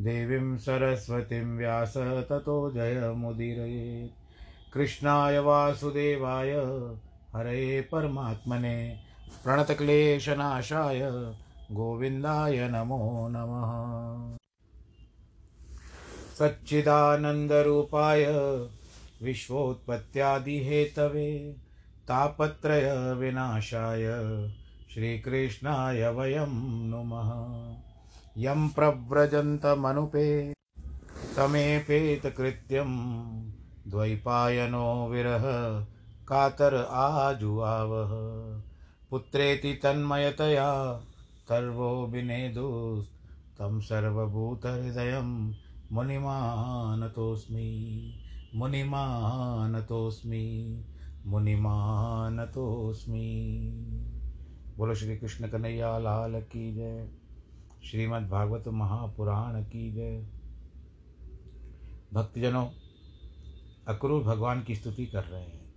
देवीं सरस्वतीं व्यास ततो जयमुदीरयेत् कृष्णाय वासुदेवाय, हरे परमात्मने। प्रणतक्लेशनाशाय, गोविन्दाय नमो नमः। सच्चिदानन्दरूपाय, विश्वोत्पत्त्यादिहेतवे, तापत्रयविनाशाय, श्रीकृष्णाय वयं नुमः। यं प्रव्रजन्तमनुपे तमेपेतकृत्यं द्वैपायनो विरह कातर आजुआवः पुत्रेति तन्मयतया सर्वो विनेदुस्तं सर्वभूतहृदयं मुनिमानतोऽस्मि मुनिमानतोऽस्मि मुनिमानतोऽस्मि। बोलो श्री लाल की जय। श्रीमद् भागवत महापुराण की जय। भक्तजनों, अक्रूर भगवान की स्तुति कर रहे हैं,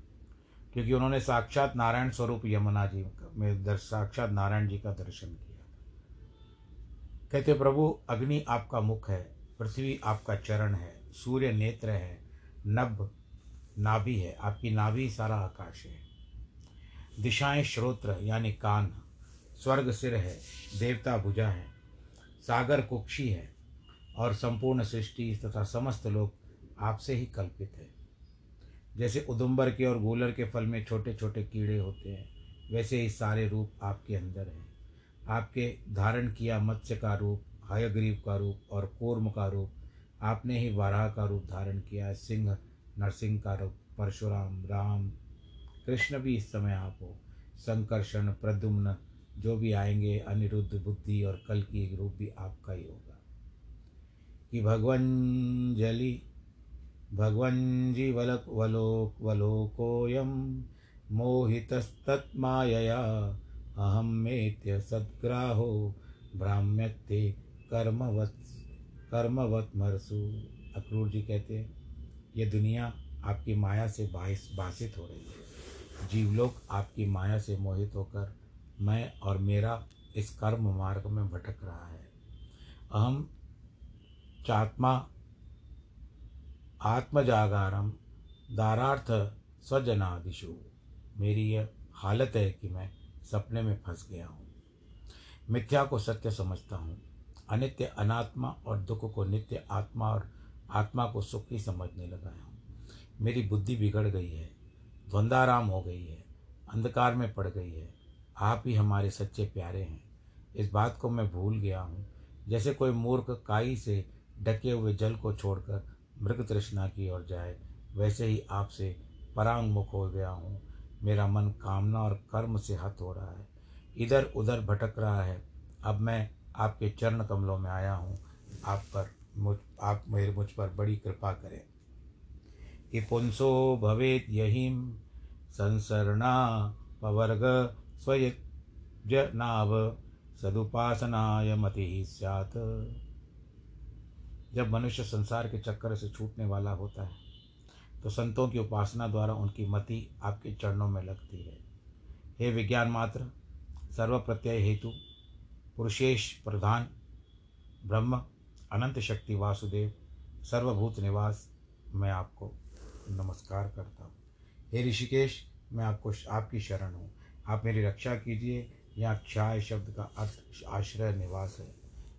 क्योंकि उन्होंने साक्षात नारायण स्वरूप यमुना जी में साक्षात नारायण जी का दर्शन किया। कहते, प्रभु, अग्नि आपका मुख है, पृथ्वी आपका चरण है, सूर्य नेत्र है, नभ, नाभि है, आपकी नाभि सारा आकाश है। दिशाएँ श्रोत्र, यानी कान, स्वर्ग सिर है, देवता भुजा है सागर कुक्षी है और संपूर्ण सृष्टि तथा समस्त लोग आपसे ही कल्पित है। जैसे उदुम्बर के और गूलर के फल में छोटे छोटे कीड़े होते हैं, वैसे ही सारे रूप आपके अंदर हैं। आपके धारण किया मत्स्य का रूप, हयग्रीव का रूप और कूर्म का रूप, आपने ही वाराह का रूप धारण किया है। सिंह, नरसिंह का रूप, परशुराम, राम, कृष्ण भी इस समय आप हो। संकर्षण प्रद्युम्न जो भी आएँगे, अनिरुद्ध बुद्धि और कल की एक रूप भी आपका ही होगा। कि भगवन जली, भगवन जी वलक वलोक वलोकोयम, मोहितस्तत्मायया अहम मेत्य सद्ग्राहो ब्राह्म्यते कर्मवत कर्मवत मरसु अक्रूर जी कहते हैं, ये दुनिया आपकी माया से बाहिस बासित हो रही है। जीवलोक आपकी माया से मोहित होकर मैं और मेरा इस कर्म मार्ग में भटक रहा है। अहम चात्मा, आत्मजागारम, दारार्थ स्वजनादिशु मेरी यह हालत है कि मैं सपने में फंस गया हूँ। मिथ्या को सत्य समझता हूँ। अनित्य अनात्मा और दुख को नित्य आत्मा और आत्मा को सुख समझने लगा हूँ। मेरी बुद्धि बिगड़ गई है। द्वंद्वाराम हो गई है। अंधकार में पड़ गई है। आप ही हमारे सच्चे प्यारे हैं। इस बात को मैं भूल गया हूँ। जैसे कोई मूर्ख काई से ढके हुए जल को छोड़कर मृग तृष्णा की ओर जाए, वैसे ही आपसे परांगमुख हो गया हूँ। मेरा मन कामना और कर्म से हत हो रहा है। इधर उधर भटक रहा है। अब मैं आपके चरण कमलों में आया हूँ। आप पर मुझ, आप मेरे मुझ पर बड़ी कृपा करें। कि पुंसो भवेत यहीम संसरणा पवर्ग स्वयजनाभ सदुपासनाय मति स्यात्। जब मनुष्य संसार के चक्कर से छूटने वाला होता है तो संतों की उपासना द्वारा उनकी मति आपके चरणों में लगती है। हे विज्ञान मात्र, सर्व प्रत्यय हेतु, पुरुषेश प्रधान, ब्रह्म, अनंत शक्ति वासुदेव, सर्वभूत निवास, मैं आपको नमस्कार करता हूँ। हे ऋषिकेश, मैं आपको आपकी शरण हूँ। आप मेरी रक्षा कीजिए। यहाँ क्षाय शब्द का अर्थ आश्रय निवास है।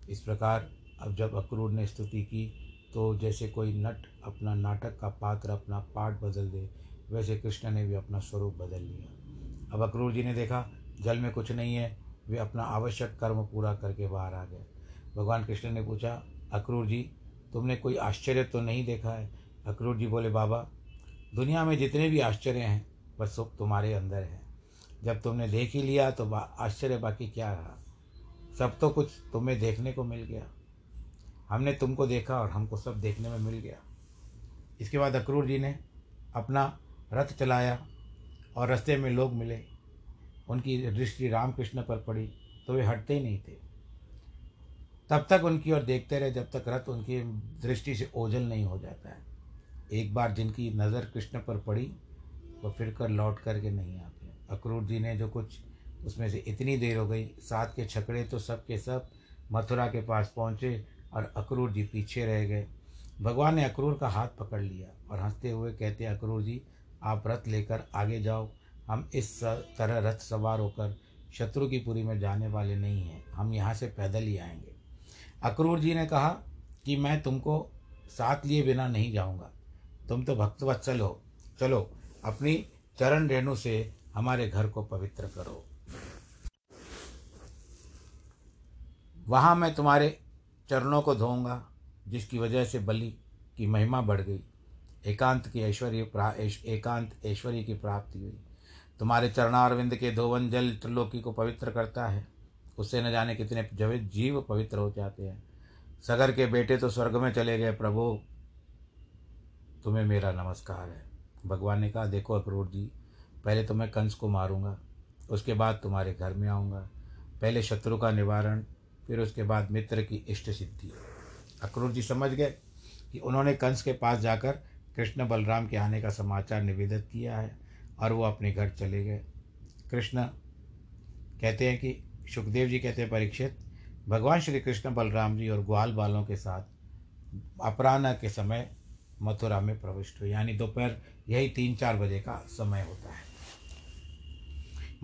इस प्रकार अब जब अक्रूर ने स्तुति की तो जैसे कोई नट अपना नाटक का पात्र अपना पाठ बदल दे, वैसे कृष्ण ने भी अपना स्वरूप बदल लिया। अब अक्रूर जी ने देखा, जल में कुछ नहीं है, वे अपना आवश्यक कर्म पूरा करके बाहर आ गए। भगवान कृष्ण ने पूछा, अक्रूर जी, तुमने कोई आश्चर्य तो नहीं देखा है? अक्रूर जी बोले, बाबा, दुनिया में जितने भी आश्चर्य हैं, बस सुख तुम्हारे अंदर है। जब तुमने देख ही लिया तो आश्चर्य बाकी क्या रहा? सब तो कुछ तुम्हें देखने को मिल गया। हमने तुमको देखा और हमको सब देखने में मिल गया। इसके बाद अक्रूर जी ने अपना रथ चलाया और रास्ते में लोग मिले। उनकी दृष्टि रामकृष्ण पर पड़ी तो वे हटते ही नहीं थे। तब तक उनकी ओर देखते रहे जब तक रथ उनकी दृष्टि से ओझल नहीं हो जाता है। एक बार जिनकी नज़र कृष्ण पर पड़ी, वो फिर कर लौट करके नहीं आते। अक्रूर जी ने जो कुछ उसमें से इतनी देर हो गई, साथ के छकड़े तो सब के सब मथुरा के पास पहुँचे और अक्रूर जी पीछे रह गए। भगवान ने अक्रूर का हाथ पकड़ लिया और हँसते हुए कहते, अक्रूर जी, आप रथ लेकर आगे जाओ। हम इस तरह रथ सवार होकर शत्रु की पुरी में जाने वाले नहीं हैं। हम यहाँ से पैदल ही आएँगे। अक्रूर जी ने कहा कि मैं तुमको साथ लिए बिना नहीं जाऊँगा। तुम तो भक्तवत्सल हो। चलो, अपनी चरण रेणु से हमारे घर को पवित्र करो। वहाँ मैं तुम्हारे चरणों को धोऊँगा, जिसकी वजह से बलि की महिमा बढ़ गई। एकांत की ऐश्वर्य एकांत ऐश्वर्य की प्राप्ति हुई। तुम्हारे चरणारविंद के धोवन जल त्रिलोकी को पवित्र करता है। उससे न जाने कितने जवित जीव पवित्र हो जाते हैं। सगर के बेटे तो स्वर्ग में चले गए, प्रभु। तुम्हें मेरा नमस्कार है। भगवान ने कहा, देखो अक्रूर जी पहले तो मैं कंस को मारूँगा, उसके बाद तुम्हारे घर में आऊँगा, पहले शत्रु का निवारण, फिर उसके बाद मित्र की इष्ट सिद्धि। अक्रूर जी समझ गए कि उन्होंने कंस के पास जाकर कृष्ण बलराम के आने का समाचार निवेदित किया है और वो अपने घर चले गए। कृष्ण कहते हैं कि सुखदेव जी कहते हैं, परीक्षित, भगवान श्री कृष्ण बलराम जी और ग्वाल बालों के साथ अपराह्न के समय मथुरा में प्रविष्ट हुए। यानी दोपहर यही तीन चार बजे का समय होता है।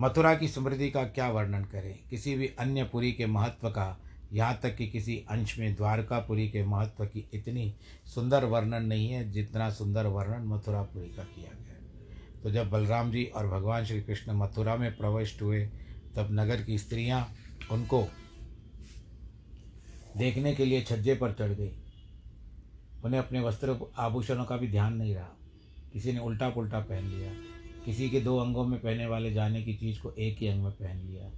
मथुरा की समृद्धि का क्या वर्णन करें? किसी भी अन्य पुरी के महत्व का, यहाँ तक कि किसी अंश में द्वारकापुरी के महत्व की इतनी सुंदर वर्णन नहीं है जितना सुंदर वर्णन मथुरापुरी का किया गया तो जब बलराम जी और भगवान श्री कृष्ण मथुरा में प्रविष्ट हुए, तब नगर की स्त्रियाँ उनको देखने के लिए छज्जे पर चढ़ गई। उन्हें अपने वस्त्र आभूषणों का भी ध्यान नहीं रहा। किसी ने उल्टा पुल्टा पहन लिया। किसी के दो अंगों में पहने वाले जाने की चीज़ को एक ही अंग में पहन लिया।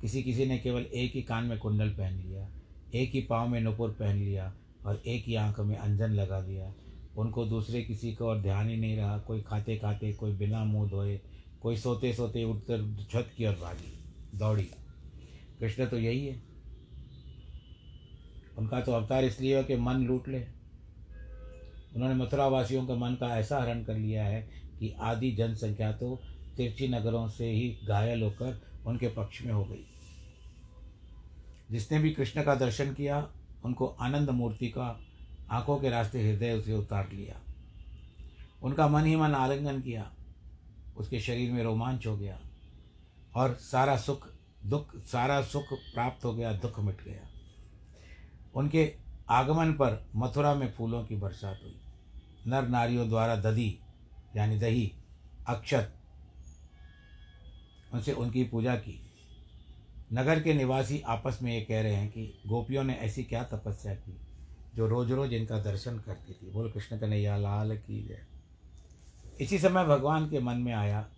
किसी किसी ने केवल एक ही कान में कुंडल पहन लिया, एक ही पाँव में नुपुर पहन लिया और एक ही आँख में अंजन लगा दिया। उनको दूसरे किसी को और ध्यान ही नहीं रहा। कोई खाते खाते कोई बिना मुँह धोए, कोई सोते सोते उठकर छत की ओर भागी, दौड़ी। कृष्ण तो यही है। उनका तो अवतार इसलिए हो कि मन लूट ले। उन्होंने मथुरा वासियों का मन का ऐसा हरण कर लिया है कि आधी जनसंख्या तो तिरछी नगरों से ही घायल होकर उनके पक्ष में हो गई। जिसने भी कृष्ण का दर्शन किया, उनको आनंद मूर्ति का आँखों के रास्ते हृदय से उतार लिया। उनका मन ही मन आलिंगन किया। उसके शरीर में रोमांच हो गया और सारा सुख, दुख, सारा सुख प्राप्त हो गया, दुख मिट गया। उनके आगमन पर मथुरा में फूलों की बरसात हुई। नर नारियों द्वारा दधी यानी दही, अक्षत, उनसे उनकी पूजा की। नगर के निवासी आपस में ये कह रहे हैं कि गोपियों ने ऐसी क्या तपस्या की जो रोज रोज इनका दर्शन करती थी। बोल कृष्ण कन्हैया, लाल की जय। इसी समय भगवान के मन में आया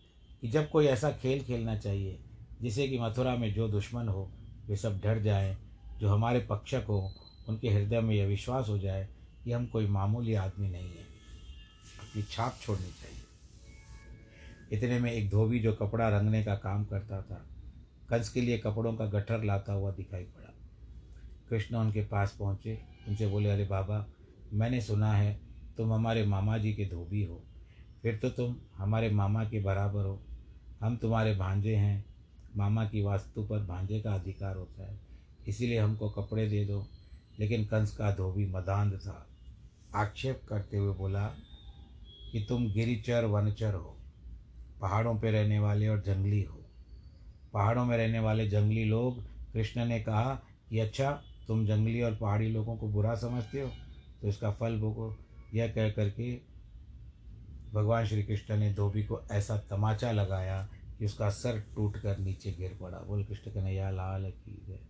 कि जब कोई ऐसा खेल खेलना चाहिए, जिसे कि मथुरा में जो दुश्मन हो, वे सब डर जाएँ, जो हमारे पक्षक हो, उनके हृदय में यह विश्वास हो जाए कि हम कोई मामूली आदमी नहीं है। अपनी छाप छोड़नी चाहिए। इतने में एक धोबी जो कपड़ा रंगने का काम करता था, कंस के लिए कपड़ों का गठर लाता हुआ दिखाई पड़ा। कृष्ण उनके पास पहुँचे, उनसे बोले, अरे बाबा, मैंने सुना है तुम हमारे मामा जी के धोबी हो। फिर तो तुम हमारे मामा के बराबर हो। हम तुम्हारे भांजे हैं। मामा की वास्तु पर भांजे का अधिकार होता है। इसीलिए हमको कपड़े दे दो। लेकिन कंस का धोबी मदांध था। आक्षेप करते हुए बोला कि तुम गिरिचर, वनचर हो, पहाड़ों पर रहने वाले और जंगली हो। पहाड़ों में रहने वाले जंगली लोग, कृष्ण ने कहा कि अच्छा तुम जंगली और पहाड़ी लोगों को बुरा समझते हो तो इसका फल भोगो। यह कह करके भगवान श्री कृष्ण ने धोबी को ऐसा तमाचा लगाया कि उसका सर टूट कर नीचे गिर पड़ा। बोल, कृष्ण कन्हैया लाल की गए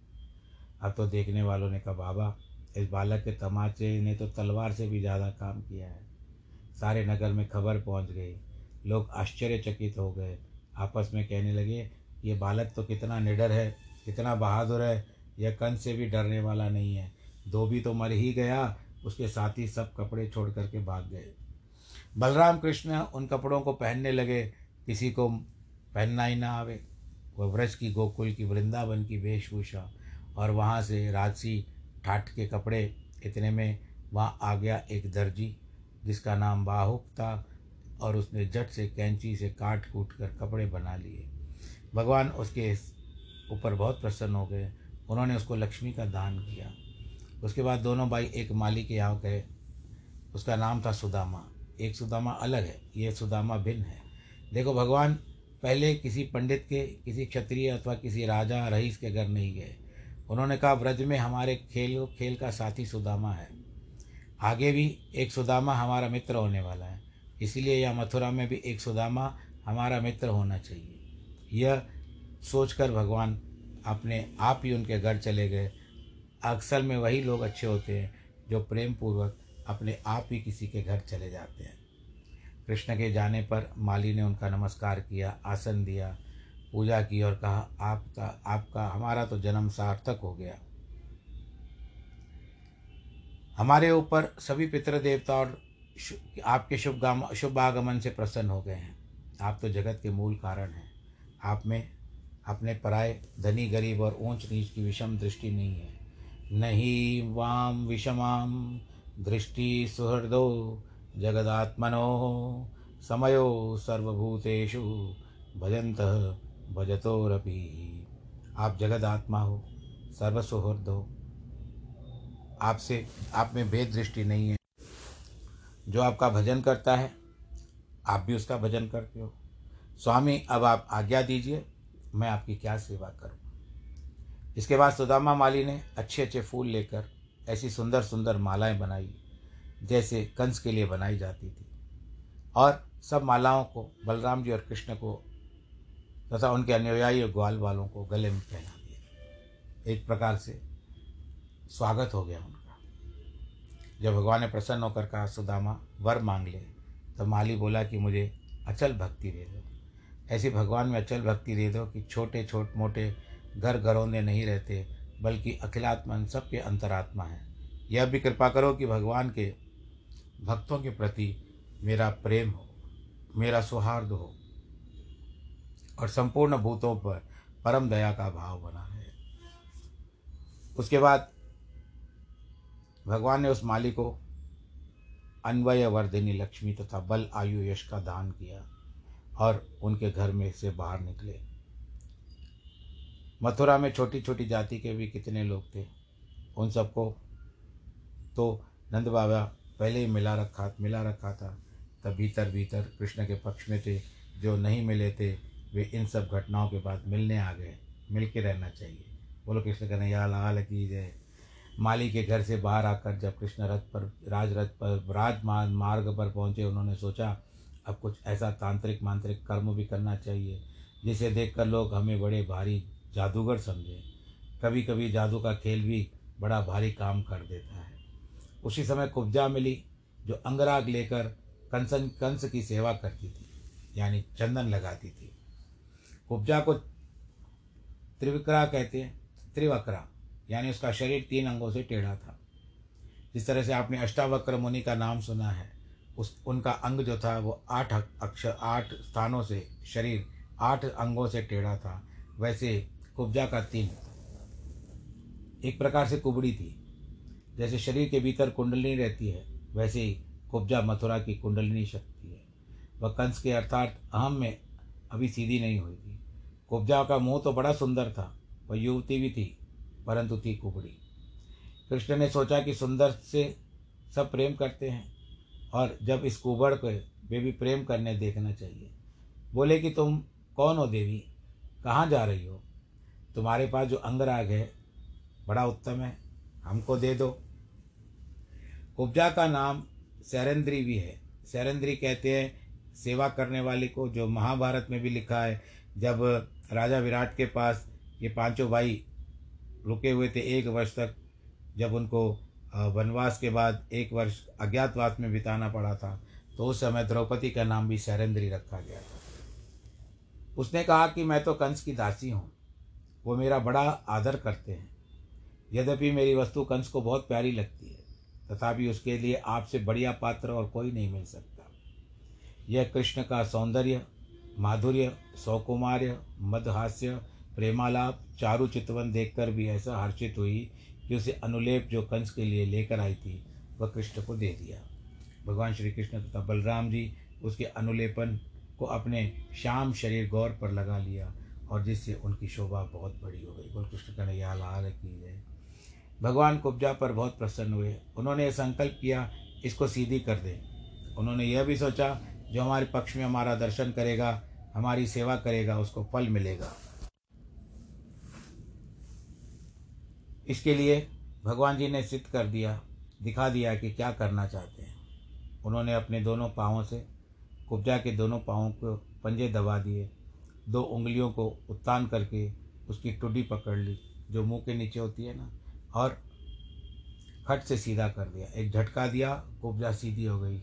अब तो देखने वालों ने कहा, बाबा, इस बालक के तमाचे ने तो तलवार से भी ज़्यादा काम किया है। सारे नगर में खबर पहुँच गई। लोग आश्चर्यचकित हो गए। आपस में कहने लगे, ये बालक तो कितना निडर है, कितना बहादुर है, यह कंस से भी डरने वाला नहीं है। धोबी तो मर ही गया, उसके साथ ही सब कपड़े छोड़ करके भाग गए। बलराम कृष्ण उन कपड़ों को पहनने लगे। किसी को पहनना ही ना आवे। वह व्रज की गोकुल की वृंदावन की वेशभूषा और वहाँ से राजसी ठाट के कपड़े, इतने में वहाँ आ गया एक दर्जी। जिसका नाम बाहुक था और उसने जट से कैंची से काट कूट कर कपड़े बना लिए। भगवान उसके ऊपर बहुत प्रसन्न हो गए। उन्होंने उसको लक्ष्मी का दान किया। उसके बाद दोनों भाई एक माली के यहाँ गए। उसका नाम था सुदामा। एक सुदामा अलग है। ये सुदामा भिन्न है। देखो, भगवान पहले किसी पंडित के, किसी क्षत्रिय अथवा किसी राजा, रईस के घर नहीं गए। उन्होंने कहा, ब्रज में हमारे खेल खेल का साथी सुदामा है। आगे भी एक सुदामा हमारा मित्र होने वाला है। इसीलिए यह मथुरा में भी एक सुदामा हमारा मित्र होना चाहिए। यह सोचकर भगवान अपने आप ही उनके घर चले गए। अक्सर में वही लोग अच्छे होते हैं जो प्रेम पूर्वक अपने आप ही किसी के घर चले जाते हैं। कृष्ण के जाने पर माली ने उनका नमस्कार किया, आसन दिया, पूजा की और कहा, आपका आपका, हमारा तो जन्म सार्थक हो गया। हमारे ऊपर सभी पितृ देवता और आपके शुभ शुभ आगमन से प्रसन्न हो गए हैं। आप तो जगत के मूल कारण हैं। आप में अपने पराय धनी, गरीब और ऊंच नीच की विषम दृष्टि नहीं है। नहीं वाम विषमाम, दृष्टि सुहृदो, जगदात्मनो, समयो सर्वभूतेषु भजंत भजतोरपि। आप जगदात्मा हो, सर्वसुहृद। हो आपसे आप में भेद दृष्टि नहीं है। जो आपका भजन करता है, आप भी उसका भजन करते हो। स्वामी, अब आप आज्ञा दीजिए, मैं आपकी क्या सेवा करूँ? इसके बाद सुदामा माली ने अच्छे अच्छे फूल लेकर ऐसी सुंदर सुंदर मालाएँ बनाई, जैसे कंस के लिए बनाई जाती थी। और सब मालाओं को, बलराम जी और कृष्ण को, तथा उनके अनुयायी और ग्वाल वालों को गले में पहना दिया। एक प्रकार से स्वागत हो गया उनका। जब भगवान ने प्रसन्न होकर कहा, सुदामा, वर मांग ले। तो माली बोला कि, मुझे अचल भक्ति दे दो। ऐसी भगवान में अचल भक्ति दे दो कि छोटे छोट मोटे घर घरौंदे नहीं रहते, बल्कि अखिलात्मन सबके अंतरात्मा है। यह भी कृपा करो कि भगवान के भक्तों के प्रति मेरा प्रेम हो, मेरा सौहार्द हो, और संपूर्ण भूतों पर परम दया का भाव बना रहे। उसके बाद भगवान ने उस माली को अन्वय वर्धिनी लक्ष्मी तथा बल आयु यश का दान किया और उनके घर में से बाहर निकले। मथुरा में छोटी छोटी जाति के भी कितने लोग थे, उन सबको तो नंद बाबा पहले ही मिला रखा मिला रखा था, तब भीतर भीतर कृष्ण के पक्ष में थे, जो नहीं मिले थे, वे इन सब घटनाओं के बाद मिलने आ गए मिल के रहना चाहिए। बोलो कृष्ण कहने या लाल की जय। माली के घर से बाहर आकर जब कृष्ण रथ पर राज रथ पर राज मार्ग पर पहुँचे, उन्होंने सोचा, अब कुछ ऐसा तांत्रिक मांत्रिक कर्म भी करना चाहिए, जिसे देखकर लोग हमें बड़े भारी जादूगर समझे। कभी कभी जादू का खेल भी बड़ा भारी काम कर देता है। उसी समय कुब्जा मिली, जो अंगराग लेकर कंसन, कंस की सेवा करती थी, यानी चंदन लगाती थी। कुब्जा को त्रिविक्रा कहते हैं, त्रिवक्रा। यानी उसका शरीर तीन अंगों से टेढ़ा था। जिस तरह से आपने अष्टावक्र मुनि का नाम सुना है, उस, उनका अंग जो था, वो आठ अक्षर आठ स्थानों से, शरीर आठ अंगों से टेढ़ा था। वैसे कुब्जा का तीन। एक प्रकार से कुबड़ी थी। जैसे शरीर के भीतर कुंडलिनी रहती है, वैसे ही कुब्जा मथुरा की कुंडलिनी शक्ति है। वह कंस के अर्थात अहम में अभी सीधी नहीं हुई थी। कुब्जा का मुँह तो बड़ा सुंदर था, वह युवती भी थी। परंतु थी कुबड़ी। कृष्ण ने सोचा कि सुंदर से सब प्रेम करते हैं और जब इस कुबड़ को वे भी प्रेम करने देखना चाहिए। बोले कि तुम कौन हो देवी? कहाँ जा रही हो? तुम्हारे पास जो अंगराग है, बड़ा उत्तम है, हमको दे दो। कुब्जा का नाम सैरंद्री भी है। सैरंद्री कहते हैं सेवा करने वाले को, जो महाभारत में भी लिखा है, जब राजा विराट के पास ये पाँचों भाई रुके हुए थे एक वर्ष तक, जब उनको वनवास के बाद एक वर्ष अज्ञातवास में बिताना पड़ा था तो उस समय द्रौपदी का नाम भी सैरेंद्री रखा गया था। उसने कहा कि मैं तो कंस की दासी हूँ, वो मेरा बड़ा आदर करते हैं। यद्यपि मेरी वस्तु कंस को बहुत प्यारी लगती है, तथापि उसके लिए आपसे बढ़िया पात्र और कोई नहीं मिल सकता। यह कृष्ण का सौंदर्य, माधुर्य, सौकुमार्य मदहास्य प्रेमालाप, चारु चितवन देखकर भी ऐसा हर्षित हुई कि उसे अनुलेप जो कंस के लिए लेकर आई थी, वह कृष्ण को दे दिया। भगवान श्री कृष्ण तथा बलराम जी उसके अनुलेपन को अपने श्याम शरीर गौर पर लगा लिया और जिससे उनकी शोभा बहुत बड़ी हो गई। बोल कृष्ण कन्हैया लाल की गए भगवान कुब्जा पर बहुत प्रसन्न हुए। उन्होंने संकल्प किया, इसको सीधी कर दें। उन्होंने यह भी सोचा, जो हमारे पक्ष में हमारा दर्शन करेगा, हमारी सेवा करेगा, उसको फल मिलेगा। इसके लिए भगवान जी ने सिद्ध कर दिया, दिखा दिया कि क्या करना चाहते हैं। उन्होंने अपने दोनों पाँवों से कुब्जा के दोनों पाँवों को पंजे दबा दिए। दो उंगलियों को उत्तान करके उसकी टुडी पकड़ ली, जो मुँह के नीचे होती है ना, और खट से सीधा कर दिया। एक झटका दिया, कुब्जा सीधी हो गई।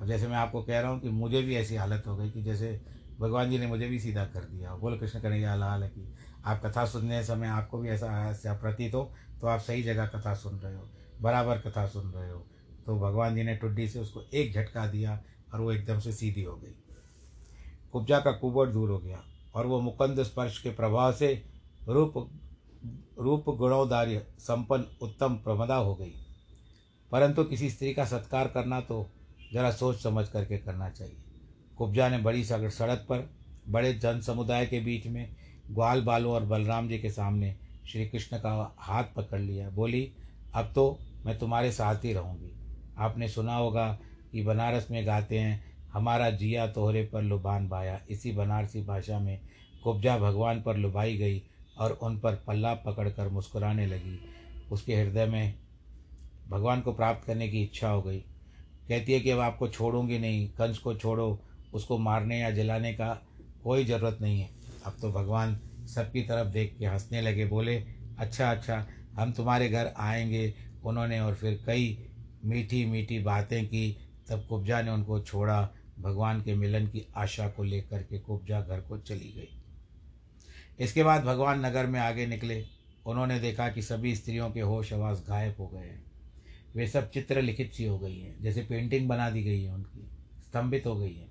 अब जैसे मैं आपको कह रहा हूँ कि मुझे भी ऐसी हालत हो गई कि जैसे भगवान जी ने मुझे भी सीधा कर दिया। बोल, कृष्ण कन्हैया, लाल की आप कथा सुनने समय आपको भी ऐसा ऐसा प्रतीत हो तो आप सही जगह कथा सुन रहे हो, बराबर कथा सुन रहे हो। तो भगवान जी ने टुड्डी से उसको एक झटका दिया और वो एकदम से सीधी हो गई। कुब्जा का कुबड़ दूर हो गया और वो मुकंद स्पर्श के प्रभाव से रूप रूप गुणोदार्य संपन्न उत्तम प्रमदा हो गई। परंतु किसी स्त्री का सत्कार करना तो जरा सोच समझ करके करना चाहिए। कुब्जा ने बड़ी सड़क पर, बड़े जन समुदाय के बीच में, ग्वाल बालों और बलराम जी के सामने श्री कृष्ण का हाथ पकड़ लिया, बोली, अब तो मैं तुम्हारे साथ ही रहूँगी। आपने सुना होगा कि बनारस में गाते हैं, हमारा जिया तोहरे पर लुभान बाया। इसी बनारसी भाषा में कुब्जा भगवान पर लुभाई गई और उन पर पल्ला पकड़कर मुस्कुराने लगी। उसके हृदय में भगवान को प्राप्त करने की इच्छा हो गई। कहती है कि अब आपको छोड़ूँगी नहीं, कंस को छोड़ो, उसको मारने या जलाने का कोई ज़रूरत नहीं है। अब तो भगवान सबकी तरफ़ देख के हंसने लगे, बोले अच्छा अच्छा हम तुम्हारे घर आएँगे। उन्होंने और फिर कई मीठी मीठी बातें की। तब कुब्जा ने उनको छोड़ा, भगवान के मिलन की आशा को लेकर के कुब्जा घर को चली गई। इसके बाद भगवान नगर में आगे निकले। उन्होंने देखा कि सभी स्त्रियों के होश आवास गायब हो गए हैं। वे सब चित्र लिखित सी हो गई हैं, जैसे पेंटिंग बना दी गई है उनकी, स्तंभित हो गई है।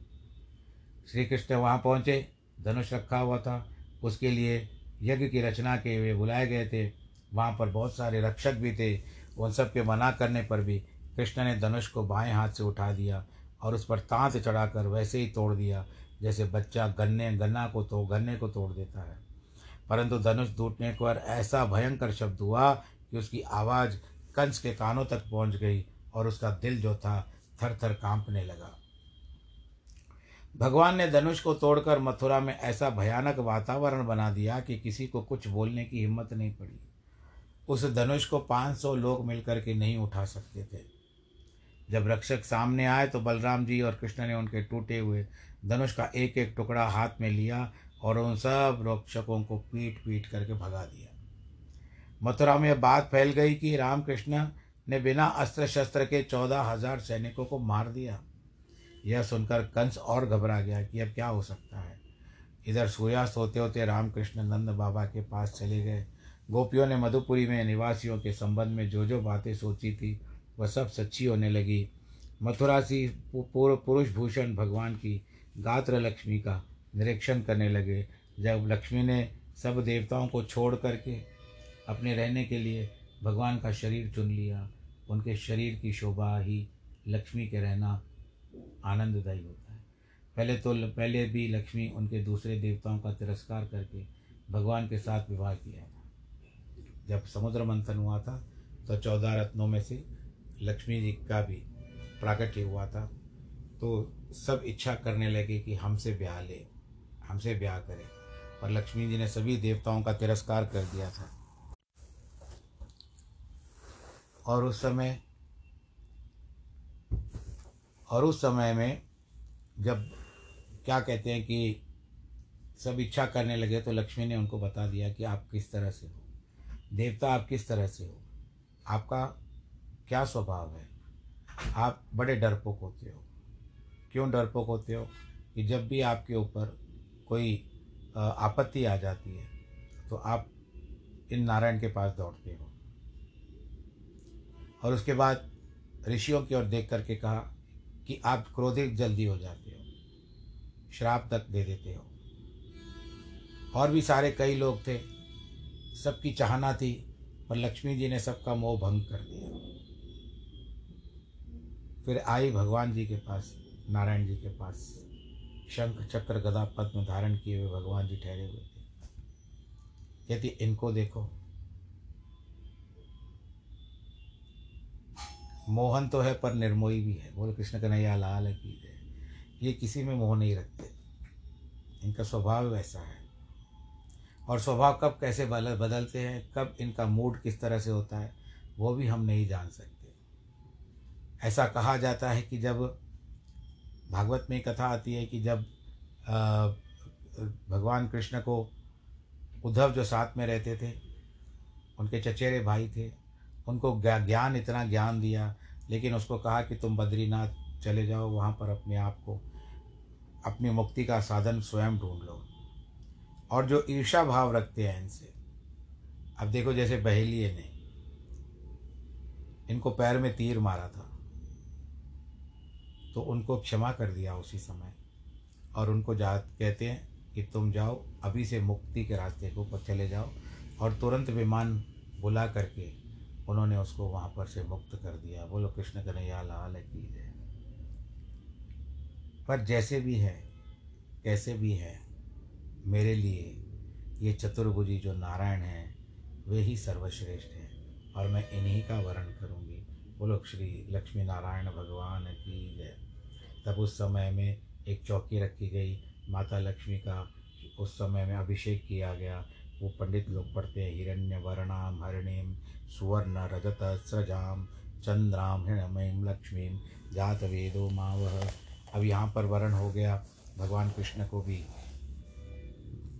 श्री कृष्ण वहाँ पहुँचे, धनुष रखा हुआ था। उसके लिए यज्ञ की रचना के वे बुलाए गए थे। वहाँ पर बहुत सारे रक्षक भी थे। उन सब के मना करने पर भी कृष्ण ने धनुष को बाएँ हाथ से उठा दिया और उस पर तांत चढ़ाकर वैसे ही तोड़ दिया, जैसे बच्चा गन्ने, गन्ना को तो गन्ने को तोड़ देता है। परंतु धनुष टूटने पर ऐसा भयंकर शब्द हुआ कि उसकी आवाज़ कंस के कानों तक पहुँच गई और उसका दिल जो था थर थर कांपने लगा। भगवान ने धनुष को तोड़कर मथुरा में ऐसा भयानक वातावरण बना दिया कि किसी को कुछ बोलने की हिम्मत नहीं पड़ी। उस धनुष को 500 लोग मिलकर के नहीं उठा सकते थे। जब रक्षक सामने आए तो बलराम जी और कृष्ण ने उनके टूटे हुए धनुष का एक एक टुकड़ा हाथ में लिया और उन सब रक्षकों को पीट पीट करके भगा दिया। मथुरा में बात फैल गई कि रामकृष्ण ने बिना अस्त्र शस्त्र के चौदह हज़ार सैनिकों को मार दिया। यह सुनकर कंस और घबरा गया कि अब क्या हो सकता है। इधर सूर्यास्त होते होते रामकृष्ण नंद बाबा के पास चले गए। गोपियों ने मधुपुरी में निवासियों के संबंध में जो जो बातें सोची थी, वह सब सच्ची होने लगी। मथुरा सी पूर्व पुरुष भूषण भगवान की गात्र लक्ष्मी का निरीक्षण करने लगे। जब लक्ष्मी ने सब देवताओं को छोड़ करके अपने रहने के लिए भगवान का शरीर चुन लिया, उनके शरीर की शोभा ही लक्ष्मी के रहना आनंददायी होता है। पहले तो पहले भी लक्ष्मी उनके दूसरे देवताओं का तिरस्कार करके भगवान के साथ विवाह किया था। जब समुद्र मंथन हुआ था तो चौदह रत्नों में से लक्ष्मी जी का भी प्राकट्य हुआ था। तो सब इच्छा करने लगे कि हमसे ब्याह ले, हमसे ब्याह करें। पर लक्ष्मी जी ने सभी देवताओं का तिरस्कार कर दिया था। और उस समय और उस समय में जब क्या कहते हैं कि सब इच्छा करने लगे तो लक्ष्मी ने उनको बता दिया कि आप किस तरह से हो। देवता आप किस तरह से हो। आपका क्या स्वभाव है? आप बड़े डरपोक होते हो। क्यों डरपोक होते हो? कि जब भी आपके ऊपर कोई आपत्ति आ जाती है तो आप इन नारायण के पास दौड़ते हो। और उसके बाद ऋषियों की ओर देख करके कहा कि आप क्रोधित जल्दी हो जाते हो, श्राप तक दे देते हो। और भी सारे कई लोग थे, सबकी चाहना थी, पर लक्ष्मी जी ने सबका मोह भंग कर दिया। फिर आई भगवान जी के पास, नारायण जी के पास, शंख चक्र गदा पद्म धारण किए हुए भगवान जी ठहरे हुए थे। कहती, इनको देखो मोहन तो है, पर निर्मोही भी है। बोले, कृष्ण कन्हैया लाल की है। ये किसी में मोह नहीं रखते। इनका स्वभाव वैसा है। और स्वभाव कब कैसे बदलते हैं, कब इनका मूड किस तरह से होता है, वो भी हम नहीं जान सकते। ऐसा कहा जाता है कि जब भागवत में कथा आती है कि जब भगवान कृष्ण को उद्धव जो साथ में रहते थे, उनके चचेरे भाई थे उनको ज्ञान, इतना ज्ञान दिया, लेकिन उसको कहा कि तुम बद्रीनाथ चले जाओ, वहाँ पर अपने आप को, अपनी मुक्ति का साधन स्वयं ढूंढ लो। और जो ईर्षा भाव रखते हैं इनसे, अब देखो जैसे बहेलिए ने, इनको पैर में तीर मारा था तो उनको क्षमा कर दिया उसी समय, और उनको जा, कहते हैं कि तुम जाओ, अभी से मुक्ति के रास्ते को चले जाओ, और तुरंत विमान बुला करके उन्होंने उसको वहाँ पर से मुक्त कर दिया। बोलो, कृष्ण कन्हैया लाल की है पर जैसे भी है, कैसे भी है, मेरे लिए ये चतुर्भुजी जो नारायण है, वे ही सर्वश्रेष्ठ हैं और मैं इन्हीं का वर्ण करूँगी। बोलो, श्री लक्ष्मी नारायण भगवान की जय। तब उस समय में एक चौकी रखी गई। माता लक्ष्मी का उस समय में अभिषेक किया गया। वो पंडित लोग पढ़ते हैं हिरण्य वर्णाम हरिणीम सुवर्ण रजत स्रजाम चंद्राम हिरणमयीम लक्ष्मीम जात वेदो मावह अब यहाँ पर वर्ण हो गया। भगवान कृष्ण को भी,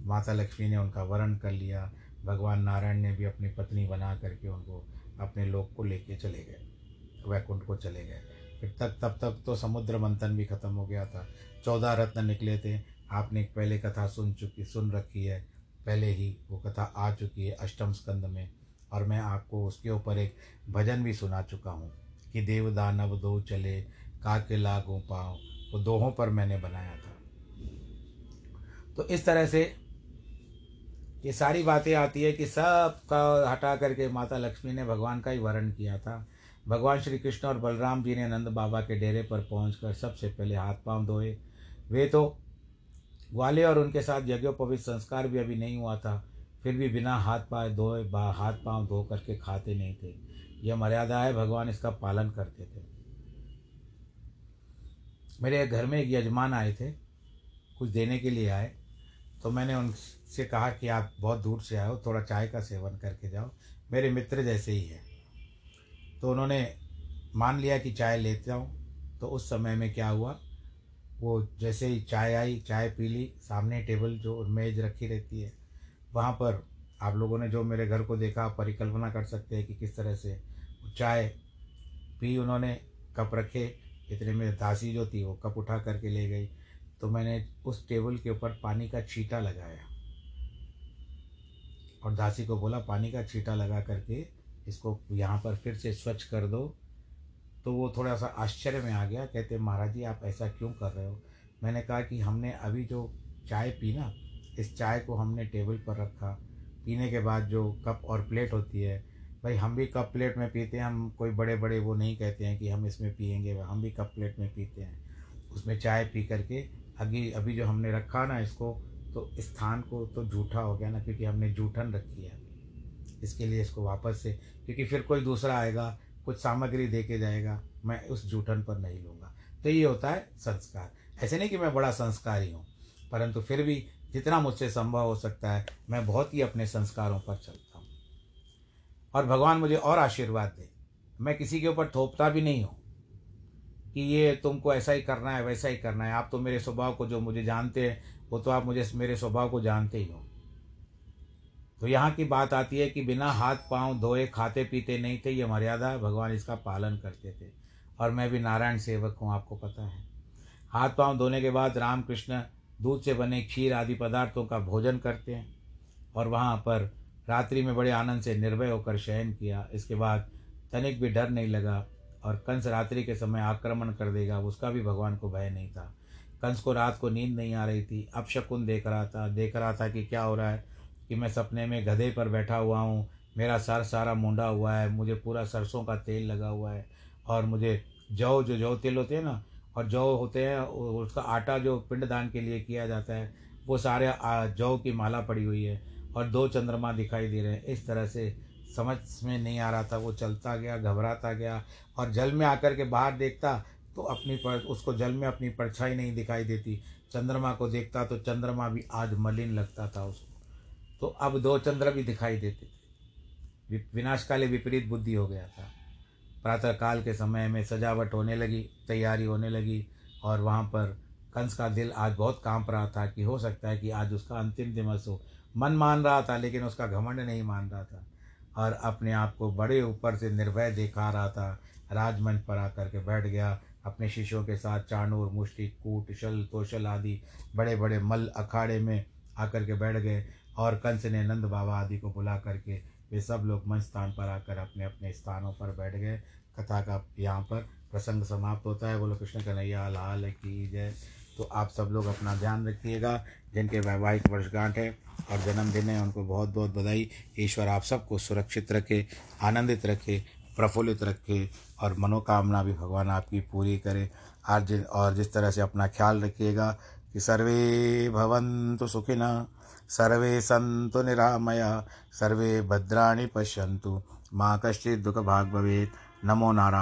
माता लक्ष्मी ने उनका वर्ण कर लिया। भगवान नारायण ने भी अपनी पत्नी बना करके उनको अपने लोक को लेके चले गए, वैकुंठ को चले गए। फिर तक, तब तक तो समुद्र मंथन भी खत्म हो गया था। चौदह रत्न निकले थे। आपने पहले कथा सुन चुकी, सुन रखी है। पहले ही वो कथा आ चुकी है अष्टम स्कंद में, और मैं आपको उसके ऊपर एक भजन भी सुना चुका हूँ कि देव दानव दो चले, काके लागू पाओ वो दोहों पर मैंने बनाया था। तो इस तरह से ये सारी बातें आती है कि सब का हटा करके माता लक्ष्मी ने भगवान का ही वर्ण किया था। भगवान श्री कृष्ण और बलराम जी ने नंद बाबा के डेरे पर पहुंचकर सबसे पहले हाथ पाँव धोए। वे तो ग्वाले और उनके साथ यज्ञोपवित संस्कार भी अभी नहीं हुआ था। फिर भी बिना हाथ पाए धोए हाथ पाँव धो करके खाते नहीं थे। यह मर्यादा है, भगवान इसका पालन करते थे। मेरे घर में एक यजमान आए थे, कुछ देने के लिए आए। तो मैंने उनसे कहा कि आप बहुत दूर से आए हो थोड़ा चाय का सेवन करके जाओ। मेरे मित्र जैसे ही है। तो उन्होंने मान लिया कि चाय लेता हूँ। तो उस समय में क्या हुआ? वो जैसे ही चाय आई, चाय पी ली, सामने टेबल जो मेज रखी रहती है, वहाँ पर आप लोगों ने जो मेरे घर को देखा परिकल्पना कर सकते हैं कि किस तरह से चाय पी उन्होंने, कप रखे, इतने में दासी जो थी वो कप उठा करके ले गई। तो मैंने उस टेबल के ऊपर पानी का छीटा लगाया और दासी को बोला, पानी का छीटा लगा करके इसको यहाँ पर फिर से स्वच्छ कर दो तो वो थोड़ा सा आश्चर्य में आ गया, कहते, महाराज जी, आप ऐसा क्यों कर रहे हो? मैंने कहा कि हमने अभी जो चाय पी ना, इस चाय को हमने टेबल पर रखा। पीने के बाद जो कप और प्लेट होती है, भाई, हम भी कप प्लेट में पीते हैं, हम कोई बड़े बड़े वो नहीं कहते हैं कि हम इसमें पियेंगे, हम भी कप प्लेट में पीते हैं। उसमें चाय पी करके अभी अभी जो हमने रखा ना इसको तो स्थान को तो जूठा हो गया ना, क्योंकि हमने जूठन रखी है। इसके लिए इसको वापस से, क्योंकि फिर कोई दूसरा आएगा कुछ सामग्री दे के जाएगा, मैं उस जूठन पर नहीं लूँगा। तो ये होता है संस्कार। ऐसे नहीं कि मैं बड़ा संस्कारी हूँ, परंतु फिर भी जितना मुझसे संभव हो सकता है, मैं बहुत ही अपने संस्कारों पर चलता हूँ। और भगवान मुझे और आशीर्वाद दे। मैं किसी के ऊपर थोपता भी नहीं हूँ कि ये तुमको ऐसा ही करना है, वैसा ही करना है। आप तो मेरे स्वभाव को जो मुझे जानते हैं, वो तो आप मुझे मेरे स्वभाव को जानते ही हो तो यहाँ की बात आती है कि बिना हाथ पाँव धोए खाते पीते नहीं थे, ये मर्यादा भगवान इसका पालन करते थे। और मैं भी नारायण सेवक हूँ, आपको पता है। हाथ पाँव धोने के बाद रामकृष्ण दूध से बने खीर आदि पदार्थों का भोजन करते हैं और वहाँ पर रात्रि में बड़े आनंद से निर्भय होकर शयन किया। इसके बाद तनिक भी डर नहीं लगा और कंस रात्रि के समय आक्रमण कर देगा, उसका भी भगवान को भय नहीं था। कंस को रात को नींद नहीं आ रही थी। अब शकुन देख रहा था, देख रहा था कि क्या हो रहा है। कि मैं सपने में गधे पर बैठा हुआ हूँ, मेरा सर सारा मुंडा हुआ है, मुझे पूरा सरसों का तेल लगा हुआ है और मुझे जौ, जो जौ तेल होते हैं ना, और जौ होते हैं उसका आटा जो पिंडदान के लिए किया जाता है, वो सारे जौ की माला पड़ी हुई है और दो चंद्रमा दिखाई दे रहे हैं। इस तरह से समझ में नहीं आ रहा था, वो चलता गया, घबराता गया और जल में आकर के बाहर देखता तो अपनी पर, उसको जल में अपनी परछाई नहीं दिखाई देती। चंद्रमा को देखता तो चंद्रमा भी आज मलिन लगता था उसको। तो अब दो चंद्र भी दिखाई देते थे। विनाशकाले विपरीत बुद्धि हो गया था। प्रातः काल के समय में सजावट होने लगी, तैयारी होने लगी, और वहाँ पर कंस का दिल आज बहुत काँप रहा था कि हो सकता है कि आज उसका अंतिम दिवस हो। मन मान रहा था, लेकिन उसका घमंड नहीं मान रहा था। और अपने आप को बड़े ऊपर से निर्भय दिखा रहा था। राजमंच पर आकर के बैठ गया। अपने शिष्यों के साथ चाणूर, मुष्टि, कूट, शल, कौशल आदि बड़े बड़े मल, अखाड़े में आकर के बैठ गए। और कंस ने नंद बाबा आदि को बुला करके वे सब लोग मंच स्थान पर आकर अपने अपने स्थानों पर बैठ गए। कथा का यहाँ पर प्रसंग समाप्त होता है। बोलो कृष्ण कन्हैया, लाल की जय। तो आप सब लोग अपना ध्यान रखिएगा। जिनके वैवाहिक वर्षगांठ है और जन्मदिन है, उनको बहुत बहुत बधाई। ईश्वर आप सबको सुरक्षित रखे, आनंदित रखे, प्रफुल्लित रखे और मनोकामना भी भगवान आपकी पूरी करे। आज और जिस तरह से अपना ख्याल रखिएगा कि सर्वे भवन्तु सुखिनः सर्वे सन्तु निरामया सर्वे भद्राणि पश्यन्तु। मा कश्चित् दुःखभाग् नमो नारायण।